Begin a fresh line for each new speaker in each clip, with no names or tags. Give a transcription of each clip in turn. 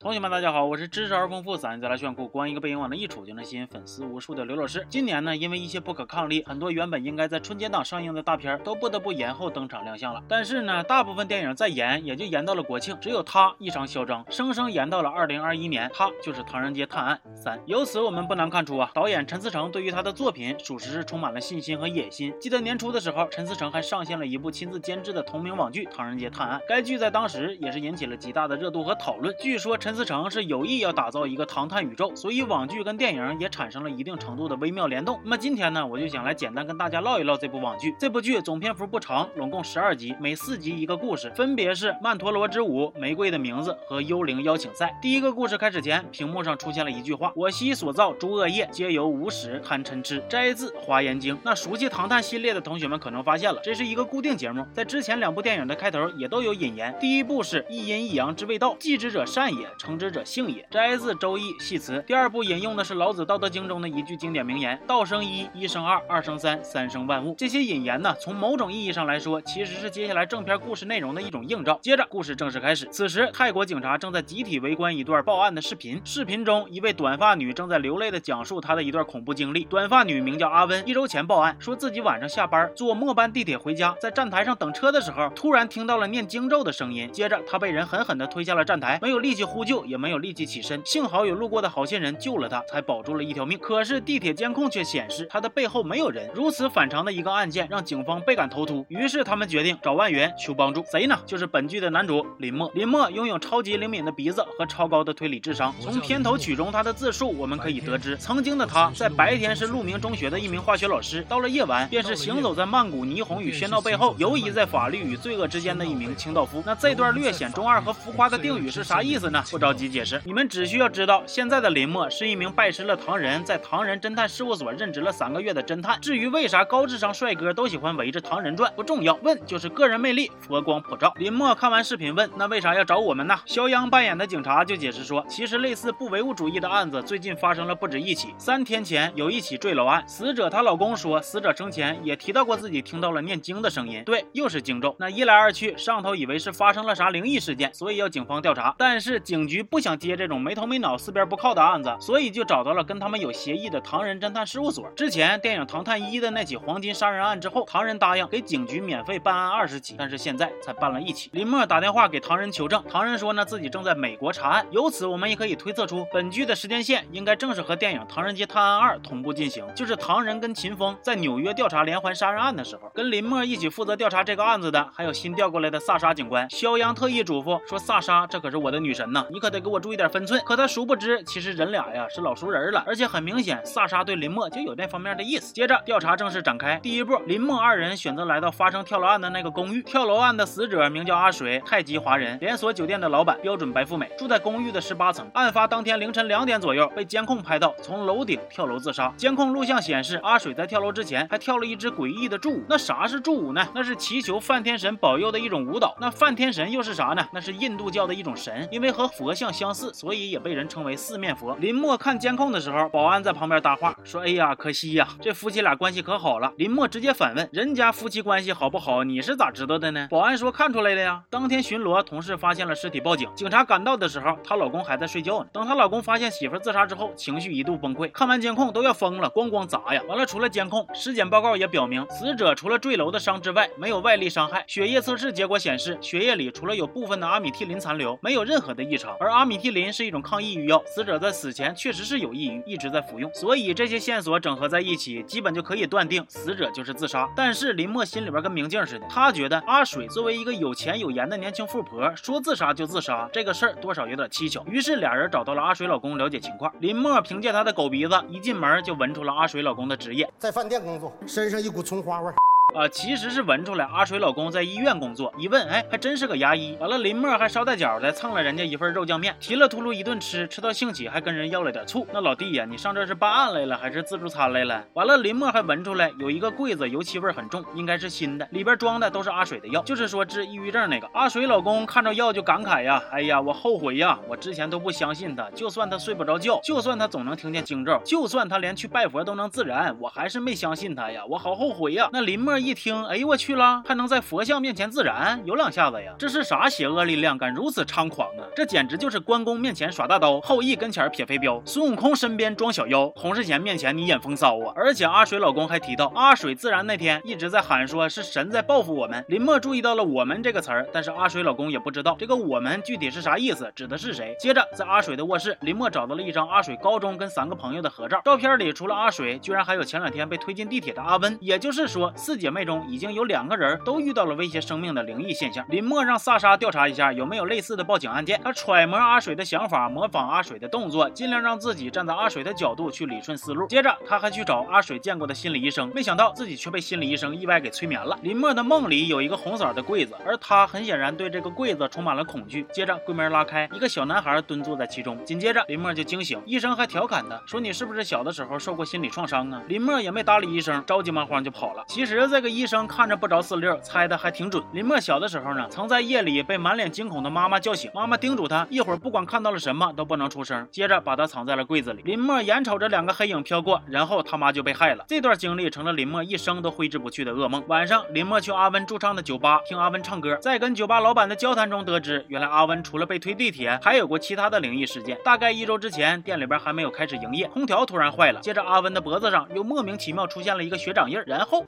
同学们，大家好，我是知识而丰富、嗓音再来炫酷、光一个背影往那一杵就能吸引粉丝无数的刘老师。今年呢，因为一些不可抗力，很多原本应该在春节档上映的大片都不得不延后登场亮相了。但是呢，大部分电影再延也就延到了国庆，只有它异常嚣张，生生延到了二零二一年。它就是《唐人街探案三》。由此我们不难看出啊，导演陈思诚对于他的作品属实是充满了信心和野心。记得年初的时候，陈思诚还上线了一部亲自监制的同名网剧《唐人街探案》，该剧在当时也是引起了极大的热度和讨论。据说陈思成是有意。要打造一个唐探宇宙，所以网剧跟电影也产生了一定程度的微妙联动。那么今天呢，我就想来简单跟大家唠一唠这部网剧。这部剧总篇幅不长，拢共十二集，每四集一个故事，分别是《曼陀罗之舞》、《玫瑰的名字》和《幽灵邀请赛》。第一个故事开始前，屏幕上出现了一句话：“我昔所造诸恶业，皆由无始贪嗔痴。”摘自《华严经》。那熟悉唐探系列的同学们可能发现了，这是一个固定节目，在之前两部电影的开头也都有引言。第一部是一阴一阳之谓道，继之者善也，成之者性也。摘自《周易》。系辞第二部引用的是老子《道德经》中的一句经典名言：“道生一，一生二，二生三，三生万物。”这些引言呢，从某种意义上来说，其实是接下来正片故事内容的一种映照。接着，故事正式开始。此时，泰国警察正在集体围观一段报案的视频。视频中，一位短发女正在流泪地讲述她的一段恐怖经历。短发女名叫阿温，一周前报案，说自己晚上下班坐末班地铁回家，在站台上等车的时候，突然听到了念经咒的声音。接着，她被人狠狠地推下了站台，没有力气呼救，也没有立即起身。幸好有路过的好心人救了他，才保住了一条命。可是地铁监控却显示他的背后没有人。如此反常的一个案件，让警方倍感头秃。于是他们决定找万源求帮助。谁呢？就是本剧的男主林默。林默拥有超级灵敏的鼻子和超高的推理智商。从片头曲中他的自述，我们可以得知，曾经的他在白天是鹿鸣中学的一名化学老师，到了夜晚便是行走在曼谷霓虹与喧闹背后，游移在法律与罪恶之间的一名清道夫。那这段略显中二和浮夸的定语是啥意思呢？不着急解释，你们只需要知道现在的林。默是一名拜师了唐人，在唐人侦探事务所任职了三个月的侦探。至于为啥高智商帅哥都喜欢围着唐人转，不重要，问就是个人魅力，佛光普照。林默看完视频问：“那为啥要找我们呢？”肖央扮演的警察就解释说：“其实类似不唯物主义的案子最近发生了不止一起。三天前有一起坠楼案，死者她老公说，死者生前也提到过自己听到了念经的声音。对，又是经咒。那一来二去，上头以为是发生了啥灵异事件，所以要警方调查。但是警警局不想接这种没头没脑、四边不靠的案子。”所以就找到了跟他们有协议的唐人侦探事务所。之前电影《唐探一》的那起黄金杀人案之后，唐人答应给警局免费办案二十起，但是现在才办了一起。林默打电话给唐人求证，唐人说呢自己正在美国查案。由此我们也可以推测出，本剧的时间线应该正是和电影《唐人街探案二》同步进行，就是唐人跟秦风在纽约调查连环杀人案的时候，跟林默一起负责调查这个案子的还有新调过来的萨莎警官。肖央特意嘱咐说：“萨莎，这可是我的女神呐，你可得给我注意点分寸。”可他殊不知，其实人俩呀。是老熟人了，而且很明显，萨莎对林默就有那方面的意思。接着调查正式展开，第一步，林默二人选择来到发生跳楼案的那个公寓。跳楼案的死者名叫阿水，太极华人连锁酒店的老板，标准白富美，住在公寓的十八层。案发当天凌晨两点左右，被监控拍到从楼顶跳楼自杀。监控录像显示，阿水在跳楼之前还跳了一支诡异的祝舞。那啥是祝舞呢？那是祈求梵天神保佑的一种舞蹈。那梵天神又是啥呢？那是印度教的一种神，因为和佛佛像相似，所以也被人称为四面佛。林默。看监控的时候，保安在旁边搭话说：“哎呀，可惜呀，这夫妻俩关系可好了。”林默直接反问：“人家夫妻关系好不好？你是咋知道的呢？”保安说：“看出来了呀。当天巡逻，同事发现了尸体，报警。警察赶到的时候，她老公还在睡觉呢。等她老公发现媳妇自杀之后，情绪一度崩溃，看完监控都要疯了，咣咣砸呀！完了，除了监控，尸检报告也表明，死者除了坠楼的伤之外，没有外力伤害。血液测试结果显示，血液里除了有部分的阿米替林残留，没有任何的异常。而阿米替林是一种抗抑郁药，死者在死前确实是有抑郁。一直在服用，所以这些线索整合在一起，基本就可以断定死者就是自杀。但是林默心里边跟明镜似的，他觉得阿水作为一个有钱有颜的年轻富婆，说自杀就自杀，这个事儿多少有点蹊跷。于是俩人找到了阿水老公了解情况。林默凭借他的狗鼻子，一进门就闻出了阿水老公的职业，
在饭店工作，身上一股葱花味。
啊，其实是闻出来阿水老公在医院工作，一问，哎，还真是个牙医。完了，林默还捎带脚的蹭了人家一份肉酱面，提了秃噜一顿吃，吃到兴起还跟人要了点醋。那老弟呀，你上这是办案来了还是自助餐来了？完了，林默还闻出来有一个柜子油漆味很重，应该是新的，里边装的都是阿水的药，就是说治抑郁症那个。阿水老公看着药就感慨呀，哎呀，我后悔呀，我之前都不相信他，就算他睡不着觉，就算他总能听见惊咒，就算他连去拜佛都能自燃，我还是没相信他呀，我好后悔呀。那林默一听，哎呦我去了，还能在佛像面前自燃，有两下子呀！这是啥邪恶力量，敢如此猖狂啊？这简直就是关公面前耍大刀，后羿跟前撇飞镖，孙悟空身边装小妖，洪世贤面前你演风骚啊！而且阿水老公还提到，阿水自燃那天一直在喊说是神在报复我们。林默注意到了“我们”这个词儿，但是阿水老公也不知道这个“我们”具体是啥意思，指的是谁。接着在阿水的卧室，林默找到了一张阿水高中跟三个朋友的合照，照片里除了阿水，居然还有前两天被推进地铁的阿温。也就是说，四姐妹中已经有两个人都遇到了威胁生命的灵异现象。林默让萨莎调查一下有没有类似的报警案件，他揣摩阿水的想法，模仿阿水的动作，尽量让自己站在阿水的角度去理顺思路。接着他还去找阿水见过的心理医生，没想到自己却被心理医生意外给催眠了。林默的梦里有一个红色的柜子，而他很显然对这个柜子充满了恐惧。接着柜门拉开，一个小男孩蹲坐在其中。紧接着林默就惊醒，医生还调侃他说：“你是不是小的时候受过心理创伤啊？”林默也没搭理医生，着急忙慌就跑了。其实这个医生看着不着四六，猜的还挺准。林默小的时候呢，曾在夜里被满脸惊恐的妈妈叫醒，妈妈叮嘱他一会儿不管看到了什么都不能出声，接着把他藏在了柜子里。林默眼瞅着两个黑影飘过，然后他妈就被害了。这段经历成了林默一生都挥之不去的噩梦。晚上，林默去阿温驻唱的酒吧听阿温唱歌，在跟酒吧老板的交谈中得知，原来阿温除了被推地铁，还有过其他的灵异事件。大概一周之前，店里边还没有开始营业，空调突然坏了，接着阿温的脖子上又莫名其妙出现了一个血掌印，然后，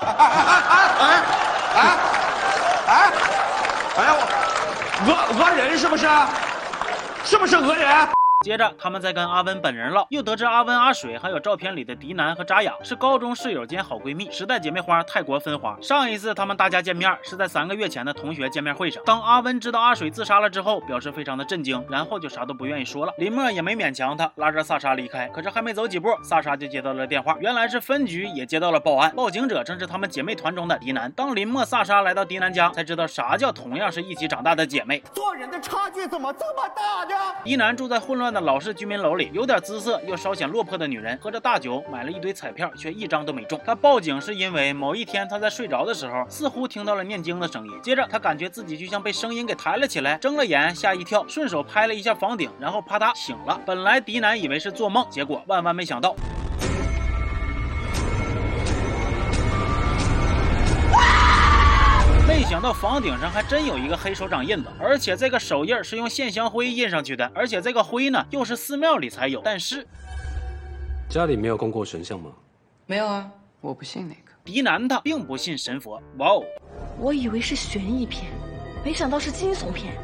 哎哎哎哎哎哎！哎呀，我讹讹人是不是？是不是讹人？
接着，他们再跟阿温本人唠，又得知阿温、阿水还有照片里的迪南和扎雅是高中室友兼好闺蜜，时代姐妹花，泰国分花。上一次他们大家见面是在三个月前的同学见面会上。当阿温知道阿水自杀了之后，表示非常的震惊，然后就啥都不愿意说了。林默也没勉强他，拉着萨莎离开。可是还没走几步，萨莎就接到了电话，原来是分局也接到了报案，报警者正是他们姐妹团中的迪南。当林默、萨莎来到迪南家，才知道啥叫同样是一起长大的姐妹。
做人的差距怎么这么大呢？
迪南住在混乱的老式居民楼里，有点姿色又稍显落魄的女人，喝着大酒，买了一堆彩票，却一张都没中。她报警是因为某一天她在睡着的时候，似乎听到了念经的声音，接着她感觉自己就像被声音给抬了起来，睁了眼，吓一跳，顺手拍了一下房顶，然后啪嗒醒了。本来迪南以为是做梦，结果万万没想到。想到房顶上还真有一个黑手掌印子，而且这个手印是用线香灰印上去的，而且这个灰呢又是寺庙里才有。但是
家里没有供过神像吗？
没有啊，我不信那个。
迪南他并不信神佛。哇哦！
我以为是悬疑片，没想到是惊悚片。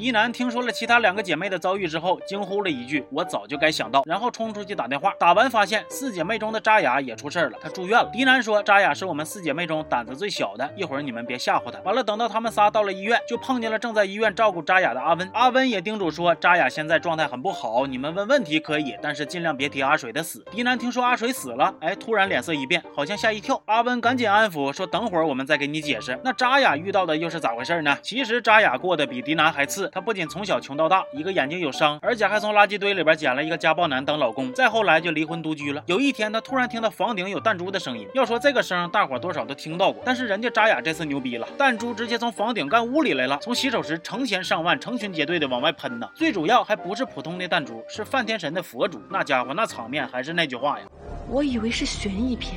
迪南听说了其他两个姐妹的遭遇之后，惊呼了一句：“我早就该想到。”然后冲出去打电话，打完发现四姐妹中的扎雅也出事了，她住院了。迪南说：“扎雅是我们四姐妹中胆子最小的，一会儿你们别吓唬她。”完了，等到他们仨到了医院，就碰见了正在医院照顾扎雅的阿温。阿温也叮嘱说：“扎雅现在状态很不好，你们问问题可以，但是尽量别提阿水的死。”迪南听说阿水死了，哎，突然脸色一变，好像吓一跳。阿温赶紧安抚说：“等会儿我们再给你解释。”那扎雅遇到的又是咋回事呢？其实扎雅过得比迪南还次，她不仅从小穷到大，一个眼睛有伤，而且还从垃圾堆里边捡了一个家暴男当老公，再后来就离婚独居了。有一天，她突然听到房顶有弹珠的声音。要说这个声，大伙多少都听到过，但是人家扎雅这次牛逼了，弹珠直接从房顶干屋里来了，从洗手池成千上万、成群结队的往外喷呢。最主要还不是普通的弹珠，是梵天神的佛珠。那家伙那场面，还是那句话呀，
我以为是悬疑片，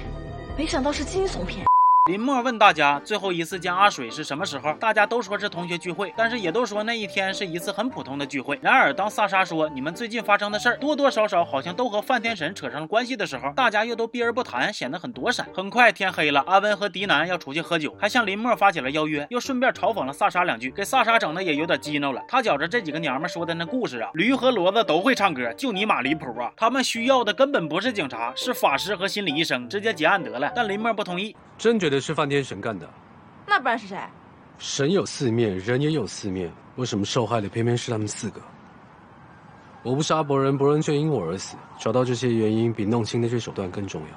没想到是惊悚片。
林默问大家最后一次见阿水是什么时候？大家都说是同学聚会，但是也都说那一天是一次很普通的聚会。然而，当萨莎说你们最近发生的事儿多多少少好像都和梵天神扯上了关系的时候，大家又都避而不谈，显得很躲闪。很快天黑了，阿温和迪南要出去喝酒，还向林默发起了邀约，又顺便嘲讽了萨莎两句，给萨莎整的也有点激怒了。他觉着这几个娘们说的那故事啊，驴和骡子都会唱歌，就你妈离谱啊！他们需要的根本不是警察，是法师和心理医生，直接结案得了。但林默不同意，
真觉得是梵天神干的？
那不然是谁？
神有四面，人也有四面，为什么受害的偏偏是他们四个？我不杀伯仁，伯仁却因我而死。找到这些原因，比弄清那些手段更重要。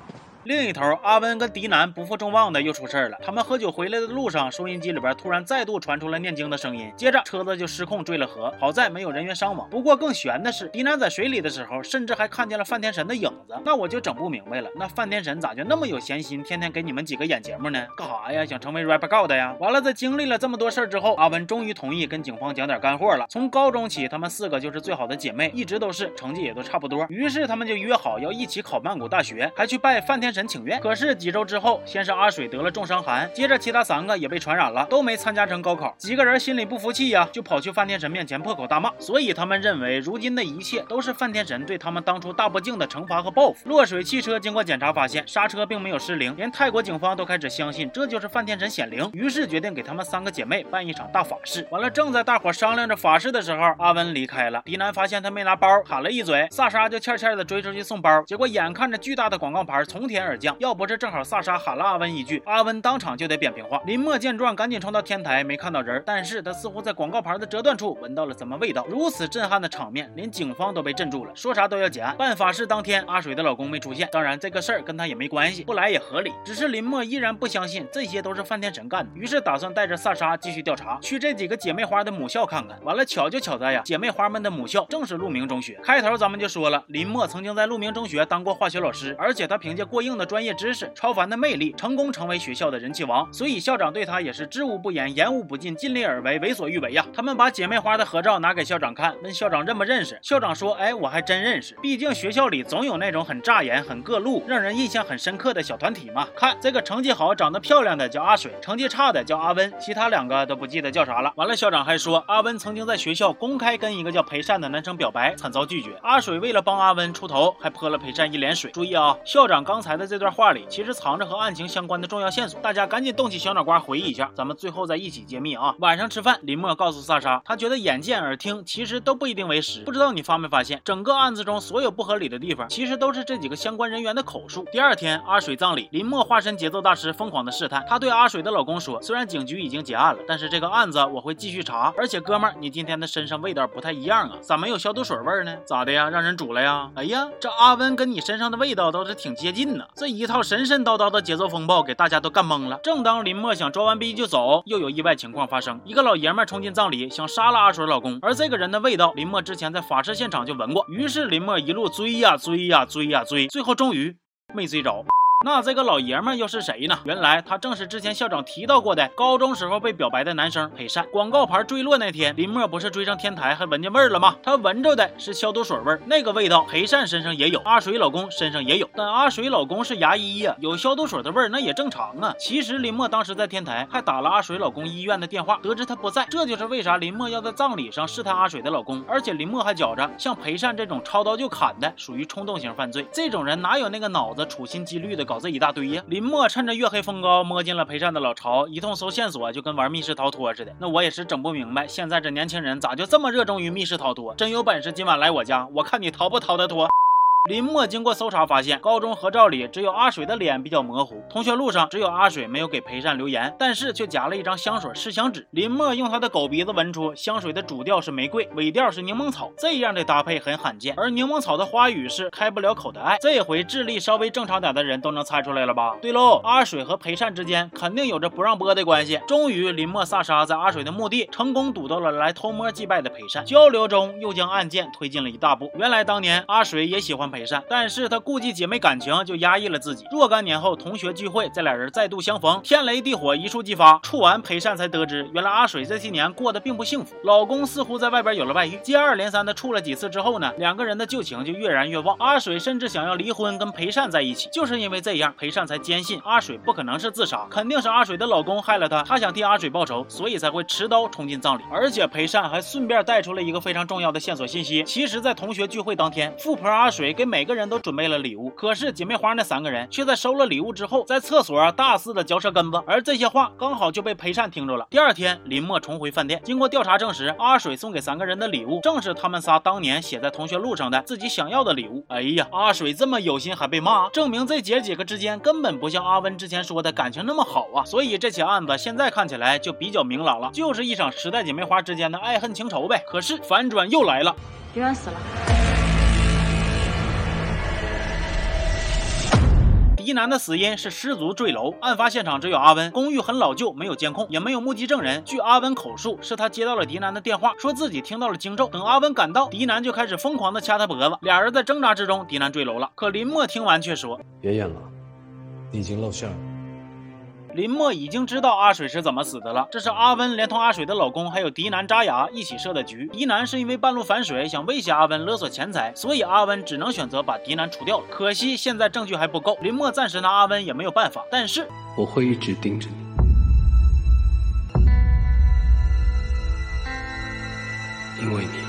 另一头，阿温跟迪南不负众望的又出事了。他们喝酒回来的路上，收音机里边突然再度传出了念经的声音，接着车子就失控坠了河。好在没有人员伤亡。不过更悬的是，迪南在水里的时候，甚至还看见了梵天神的影子。那我就整不明白了，那梵天神咋就那么有闲心，天天给你们几个演节目呢？干啥呀？想成为 rap god 呀？完了，在经历了这么多事儿之后，阿温终于同意跟警方讲点干货了。从高中起，他们四个就是最好的姐妹，一直都是，成绩也都差不多。于是他们就约好要一起考曼谷大学，还去拜梵天神。请愿。可是几周之后，先是阿水得了重伤寒，接着其他三个也被传染了，都没参加成高考。几个人心里不服气呀，就跑去范天神面前破口大骂。所以他们认为，如今的一切都是范天神对他们当初大不敬的惩罚和报复。落水汽车经过检查发现，刹车并没有失灵，连泰国警方都开始相信这就是范天神显灵，于是决定给他们三个姐妹办一场大法事。完了，正在大伙商量着法事的时候，阿温离开了。迪南发现他没拿包，喊了一嘴，萨莎就欠欠的追出去送包。结果眼看着巨大的广告牌从天而降，要不是正好萨莎喊了阿温一句，阿温当场就得扁平化。林默见状，赶紧冲到天台，没看到人，但是他似乎在广告牌的折断处闻到了什么味道。如此震撼的场面，连警方都被镇住了，说啥都要结案。办法事当天，阿水的老公没出现，当然这个事儿跟他也没关系，不来也合理。只是林默依然不相信这些都是范天神干的，于是打算带着萨莎继续调查，去这几个姐妹花的母校看看。完了，巧就巧在呀，姐妹花们的母校正是鹿鸣中学。开头咱们就说了，林默曾经在鹿鸣中学当过化学老师，而且他凭借过硬的专业知识、超凡的魅力，成功成为学校的人气王。所以校长对他也是知无不言，言无不尽，尽力而为，为所欲为呀。他们把姐妹花的合照拿给校长看，问校长认不认识。校长说：“哎，我还真认识，毕竟学校里总有那种很扎眼、很各路、让人印象很深刻的小团体嘛。看这个成绩好、长得漂亮的叫阿水，成绩差的叫阿温，其他两个都不记得叫啥了。完了，校长还说，阿温曾经在学校公开跟一个叫裴善的男生表白，惨遭拒绝。阿水为了帮阿温出头，还泼了裴善一脸水。注意啊，校长刚才的这段话里其实藏着和案情相关的重要线索，大家赶紧动起小脑瓜回忆一下，咱们最后再一起揭秘啊。晚上吃饭，林默告诉萨莎，他觉得眼见耳听其实都不一定为实。不知道你发没发现，整个案子中所有不合理的地方，其实都是这几个相关人员的口述。第二天，阿水葬礼，林默化身节奏大师，疯狂的试探。他对阿水的老公说，虽然警局已经结案了，但是这个案子我会继续查。而且哥们儿，你今天的身上味道不太一样啊，咋没有消毒水味呢？咋的呀？让人煮了呀？哎呀，这阿温跟你身上的味道倒是挺接近呢。这一套神神叨叨的节奏风暴，给大家都干懵了。正当林默想装完逼就走，又有意外情况发生，一个老爷们冲进葬礼，想杀了阿水老公。而这个人的味道，林默之前在法事现场就闻过。于是林默一路追呀追呀追呀追，最后终于没追着。那这个老爷们又是谁呢？原来他正是之前校长提到过的高中时候被表白的男生裴善。广告牌坠落那天，林默不是追上天台还闻见味儿了吗？他闻着的是消毒水味儿，那个味道裴善身上也有，阿水老公身上也有。但阿水老公是牙医呀，有消毒水的味儿那也正常啊。其实林默当时在天台还打了阿水老公医院的电话，得知他不在，这就是为啥林默要在葬礼上试探阿水的老公。而且林默还觉着，像裴善这种抄刀就砍的，属于冲动型犯罪。这种人哪有那个脑子处心积虑的搞这一大堆呀？林默趁着月黑风高摸进了陪善的老巢，一通搜线索，就跟玩密室逃脱似的。那我也是整不明白，现在这年轻人咋就这么热衷于密室逃脱？真有本事今晚来我家，我看你逃不逃得脱。林默经过搜查发现，高中合照里只有阿水的脸比较模糊，同学录上只有阿水没有给裴善留言，但是却夹了一张香水试香纸。林默用他的狗鼻子闻出香水的主调是玫瑰，尾调是柠檬草，这样的搭配很罕见。而柠檬草的花语是开不了口的爱，这回智力稍微正常点的人都能猜出来了吧？对喽，阿水和裴善之间肯定有着不让播的关系。终于，林默萨莎在阿水的墓地成功堵到了来偷摸祭拜的裴善，交流中又将案件推进了一大步。原来当年阿水也喜欢裴善，但是他顾及姐妹感情，就压抑了自己。若干年后，同学聚会，这俩人再度相逢，天雷地火一触即发。处完，裴善才得知，原来阿水这些年过得并不幸福，老公似乎在外边有了外遇。接二连三的处了几次之后呢，两个人的旧情就越燃越旺。阿水甚至想要离婚，跟裴善在一起。就是因为这样，裴善才坚信阿水不可能是自杀，肯定是阿水的老公害了她，他想替阿水报仇，所以才会持刀冲进葬礼。而且裴善还顺便带出了一个非常重要的线索信息，其实，在同学聚会当天，富婆阿水跟每个人都准备了礼物，可是姐妹花那三个人却在收了礼物之后，在厕所大肆的嚼舌根子，而这些话刚好就被裴善听着了。第二天，林默重回饭店，经过调查证实，阿水送给三个人的礼物正是他们仨当年写在同学录上的自己想要的礼物。哎呀，阿水这么有心还被骂，证明这姐几个之间根本不像阿温之前说的感情那么好啊！所以这起案子现在看起来就比较明朗了，就是一场时代姐妹花之间的爱恨情仇呗。可是反转又来了，
林然死了。
迪南的死因是失足坠楼，案发现场只有阿温，公寓很老旧，没有监控，也没有目击证人。据阿温口述，是他接到了迪南的电话，说自己听到了惊咒。等阿温赶到，迪南就开始疯狂的掐他脖子，俩人在挣扎之中，迪南坠楼了。可林默听完却说：“
别演了，你已经露馅了。”
林默已经知道阿水是怎么死的了，这是阿温连同阿水的老公还有迪南扎雅一起设的局。迪南是因为半路反水，想威胁阿温勒索钱财，所以阿温只能选择把迪南除掉了。可惜现在证据还不够，林默暂时拿阿温也没有办法。但是
我会一直盯着你，因为你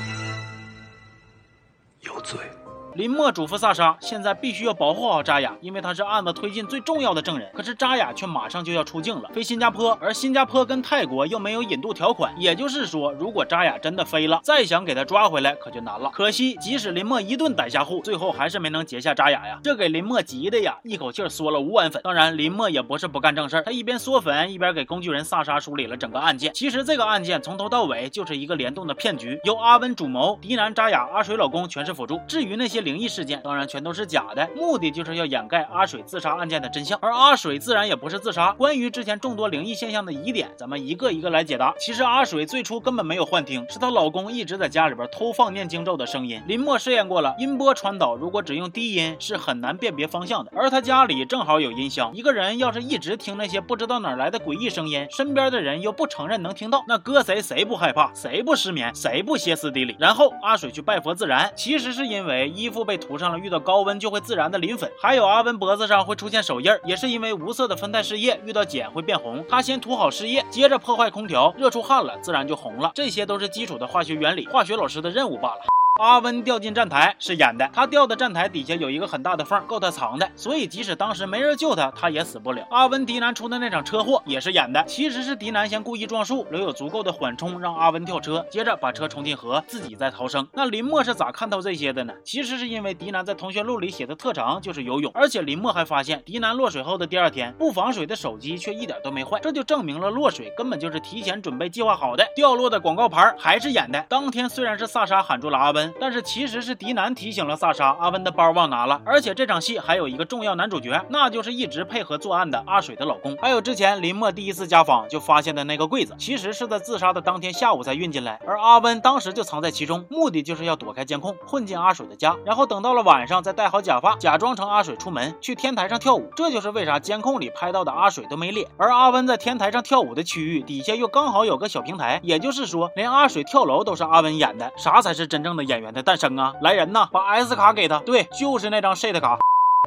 林默嘱咐萨莎，现在必须要保护好扎雅，因为她是案子推进最重要的证人。可是扎雅却马上就要出境了，飞新加坡，而新加坡跟泰国又没有引渡条款，也就是说，如果扎雅真的飞了，再想给她抓回来可就难了。可惜，即使林默一顿逮下户，最后还是没能截下扎雅呀，这给林默急的呀，一口气缩了五碗粉。当然，林默也不是不干正事，他一边缩粉，一边给工具人萨莎梳理了整个案件。其实这个案件从头到尾就是一个联动的骗局，由阿温主谋，迪南扎雅、阿水老公全是辅助。至于那些。灵异事件当然全都是假的，目的就是要掩盖阿水自杀案件的真相。而阿水自然也不是自杀。关于之前众多灵异现象的疑点，咱们一个一个来解答。其实阿水最初根本没有幻听，是她老公一直在家里边偷放念经咒的声音。林默试验过了，音波传导如果只用低音是很难辨别方向的。而他家里正好有音箱，一个人要是一直听那些不知道哪来的诡异声音，身边的人又不承认能听到，那搁谁谁不害怕，谁不失眠，谁不歇斯底里？然后阿水去拜佛自燃，其实是因为衣服服。被涂上了遇到高温就会自燃的磷粉，还有阿文脖子上会出现手印，也是因为无色的酚酞试液遇到碱会变红。他先涂好试液，接着破坏空调，热出汗了，自然就红了。这些都是基础的化学原理，化学老师的任务罢了。阿温掉进站台是演的，他掉的站台底下有一个很大的缝，够他藏的，所以即使当时没人救他，他也死不了。阿温迪南出的那场车祸也是演的，其实是迪南先故意撞树，留有足够的缓冲让阿温跳车，接着把车冲进河，自己再逃生。那林默是咋看透这些的呢？其实是因为迪南在同学录里写的特长就是游泳，而且林默还发现迪南落水后的第二天不防水的手机却一点都没坏，这就证明了落水根本就是提前准备计划好的。掉落的广告牌还是演的，当天虽然是萨莎喊住了阿温。但是其实是迪南提醒了萨莎，阿温的包忘拿了。而且这场戏还有一个重要男主角，那就是一直配合作案的阿水的老公。还有之前林默第一次家访就发现的那个柜子，其实是在自杀的当天下午才运进来，而阿温当时就藏在其中，目的就是要躲开监控，混进阿水的家，然后等到了晚上再戴好假发，假装成阿水出门去天台上跳舞。这就是为啥监控里拍到的阿水都没脸，而阿温在天台上跳舞的区域底下又刚好有个小平台，也就是说连阿水跳楼都是阿温演的。啥才是真正的演演员的诞？生啊！来人呐，把 S 卡给他。对，就是那张 shit 卡。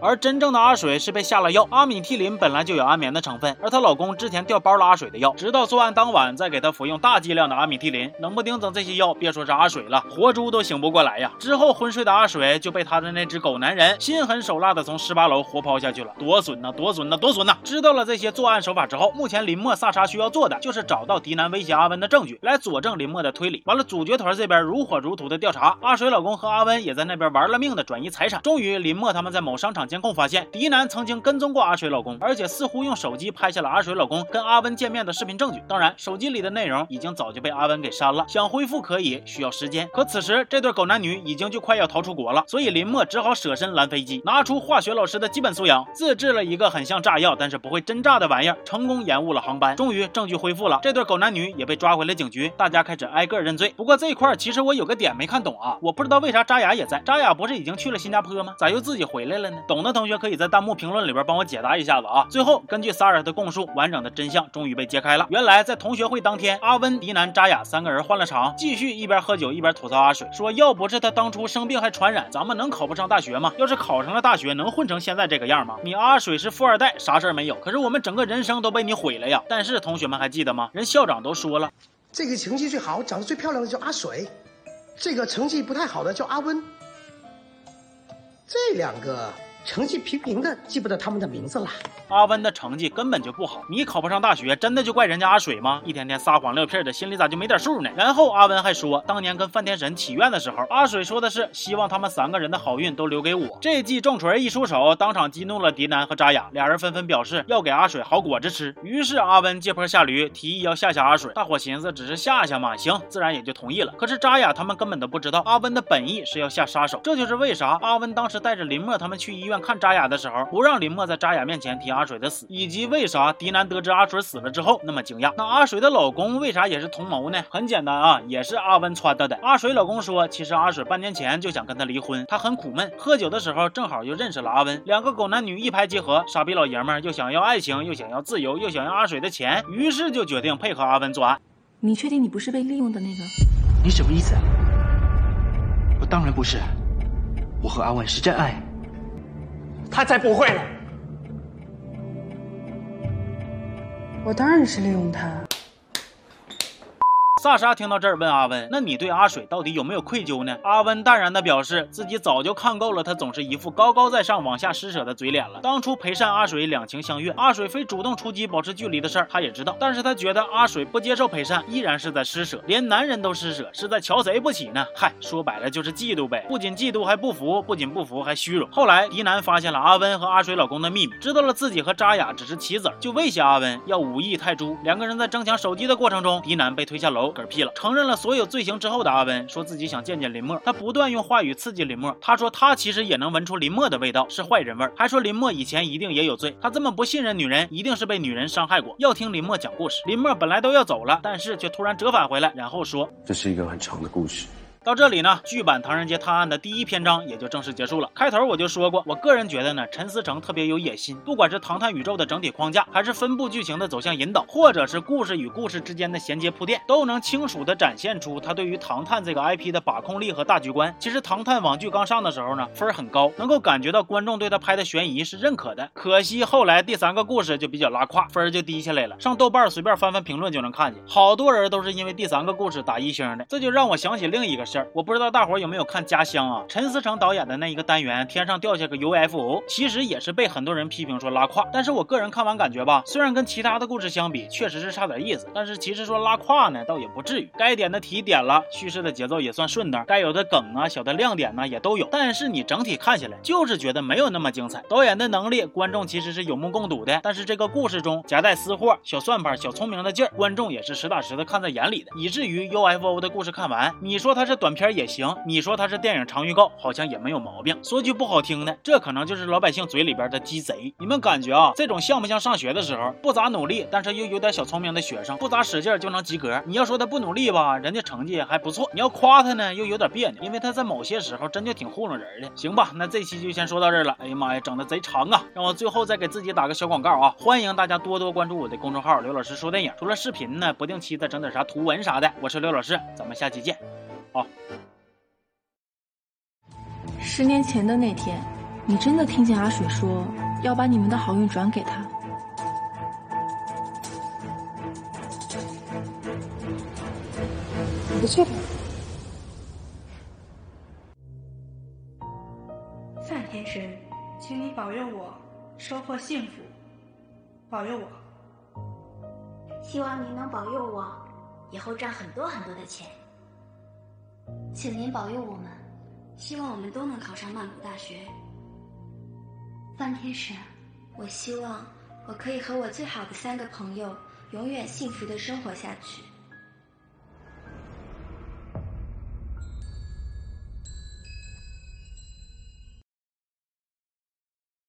而真正的阿水是被下了药，阿米替林本来就有安眠的成分，而她老公之前调包了阿水的药，直到作案当晚再给她服用大剂量的阿米替林，冷不丁整这些药，别说是阿水了，活猪都醒不过来呀。之后昏睡的阿水就被他的那只狗男人心狠手辣的从十八楼活抛下去了，多损呐，多损呐，多损呐！知道了这些作案手法之后，目前林默萨莎需要做的就是找到迪南威胁阿温的证据，来佐证林默的推理。完了，主角团这边如火如荼的调查，阿水老公和阿温也在那边玩了命的转移财产。终于，林默他们在某商场监控发现迪。男曾经跟踪过阿水老公，而且似乎用手机拍下了阿水老公跟阿温见面的视频证据。当然，手机里的内容已经早就被阿温给删了，想恢复可以，需要时间。可此时这对狗男女已经就快要逃出国了，所以林默只好舍身拦飞机，拿出化学老师的基本素养，自制了一个很像炸药，但是不会真炸的玩意儿，成功延误了航班。终于证据恢复了，这对狗男女也被抓回了警局，大家开始挨个认罪。不过这一块其实我有个点没看懂啊，我不知道为啥扎雅也在，扎雅不是已经去了新加坡吗？咋又自己回来了呢？懂的同学可以在弹幕评论里边帮我。解答一下子啊！最后根据萨尔的供述，完整的真相终于被揭开了。原来在同学会当天，阿温、迪南、扎雅三个人换了场，继续一边喝酒一边吐槽阿水，说要不是他当初生病还传染，咱们能考不上大学吗？要是考上了大学，能混成现在这个样吗？你阿水是富二代，啥事儿没有，可是我们整个人生都被你毁了呀！但是同学们还记得吗？人校长都说了，
这个成绩最好、长得最漂亮的叫阿水，这个成绩不太好的叫阿温，这两个。成绩平平的，记不得他们的名字了。
阿温的成绩根本就不好，你考不上大学，真的就怪人家阿水吗？一天天撒谎撂屁的，心里咋就没点数呢？然后阿温还说，当年跟范天神祈愿的时候，阿水说的是希望他们三个人的好运都留给我。这记重锤一出手，当场激怒了迪南和扎雅，俩人纷纷表示要给阿水好果子吃。于是阿温借坡下驴，提议要吓吓阿水。大伙寻思只是吓吓嘛，行，自然也就同意了。可是扎雅他们根本都不知道，阿温的本意是要下杀手。这就是为啥阿温当时带着林默他们去医院。看扎雅的时候，不让林默在扎雅面前提阿水的死，以及为啥迪南得知阿水死了之后那么惊讶？那阿水的老公为啥也是同谋呢？很简单啊，也是阿温撺掇的。阿水老公说，其实阿水半年前就想跟他离婚，他很苦闷，喝酒的时候正好又认识了阿温，两个狗男女一拍即合，傻逼老爷们又想要爱情，又想要自由，又想要阿水的钱，于是就决定配合阿温作案。
你确定你不是被利用的那个？
你什么意思？我当然不是，我和阿文是真爱。
他才不会呢！
我当然是利用他。
萨莎听到这儿问阿温：“那你对阿水到底有没有愧疚呢？”阿温淡然地表示自己早就看够了他总是一副高高在上、往下施舍的嘴脸了。当初陪善阿水两情相悦，阿水非主动出击保持距离的事儿，他也知道。但是他觉得阿水不接受陪善，依然是在施舍，连男人都施舍，是在瞧谁不起呢？嗨，说白了就是嫉妒呗。不仅嫉妒，还不服；不仅不服，还虚荣。后来狄南发现了阿温和阿水老公的秘密，知道了自己和扎雅只是棋子，就威胁阿温要五亿泰铢。两个人在争抢手机的过程中，狄南被推下楼。嗝屁了，承认了所有罪行之后的阿温说自己想见见林默，他不断用话语刺激林默。他说他其实也能闻出林默的味道，是坏人味儿，还说林默以前一定也有罪。他这么不信任女人，一定是被女人伤害过。要听林默讲故事。林默本来都要走了，但是却突然折返回来，然后说
这是一个很长的故事。
到这里呢，剧版《唐人街探案》的第一篇章也就正式结束了。开头我就说过，我个人觉得呢，陈思诚特别有野心，不管是唐探宇宙的整体框架，还是分部剧情的走向引导，或者是故事与故事之间的衔接铺垫，都能清楚的展现出他对于唐探这个 IP 的把控力和大局观。其实唐探网剧刚上的时候呢，分儿很高，能够感觉到观众对他拍的悬疑是认可的。可惜后来第三个故事就比较拉胯，分儿就低下来了。上豆瓣随便翻翻评论就能看见，好多人都是因为第三个故事打一星的。这就让我想起另一个我不知道大伙。有没有看《家乡》啊？陈思诚导演的那一个单元，天上掉下个 UFO，其实也是被很多人批评说拉胯。但是我个人看完感觉吧，虽然跟其他的故事相比，确实是差点意思，但是其实说拉胯呢，倒也不至于。该点的题点了，叙事的节奏也算顺当，该有的梗啊、小的亮点呢也都有。但是你整体看下来，就是觉得没有那么精彩。导演的能力，观众其实是有目共睹的。但是这个故事中夹带私货、小算盘、小聪明的劲儿，观众也是实打实的看在眼里的，以至于 UFO 的故事看完，你说他是短片也行，你说它是电影。长预告好像也没有毛病。说句不好听的，这可能就是老百姓嘴里边的鸡贼。你们感觉啊，这种像不像上学的时候不咋努力，但是又有点小聪明的学生，不咋使劲就能及格？你要说他不努力吧，人家成绩还不错；你要夸他呢，又有点别扭，因为他在某些时候真就挺糊弄人的。行吧，那这期就先说到这儿了。哎呀妈呀，整的贼长啊！让我最后再给自己打个小广告啊，欢迎大家多多关注我的公众号刘老师说电影。除了视频呢，不定期的整点啥图文啥的。我是刘老师，咱们下期见。好。
十年前的那天，你真的听见阿水说要把你们的好运转给他？
不错。
范天神，请你保佑我收获幸福，保佑我。
希望您能保佑我，以后赚很多很多的钱。请您保佑我们。希望我们都能考上曼谷大学。范天使，我希望我可以和我最好的三个朋友永远幸福的生活下去。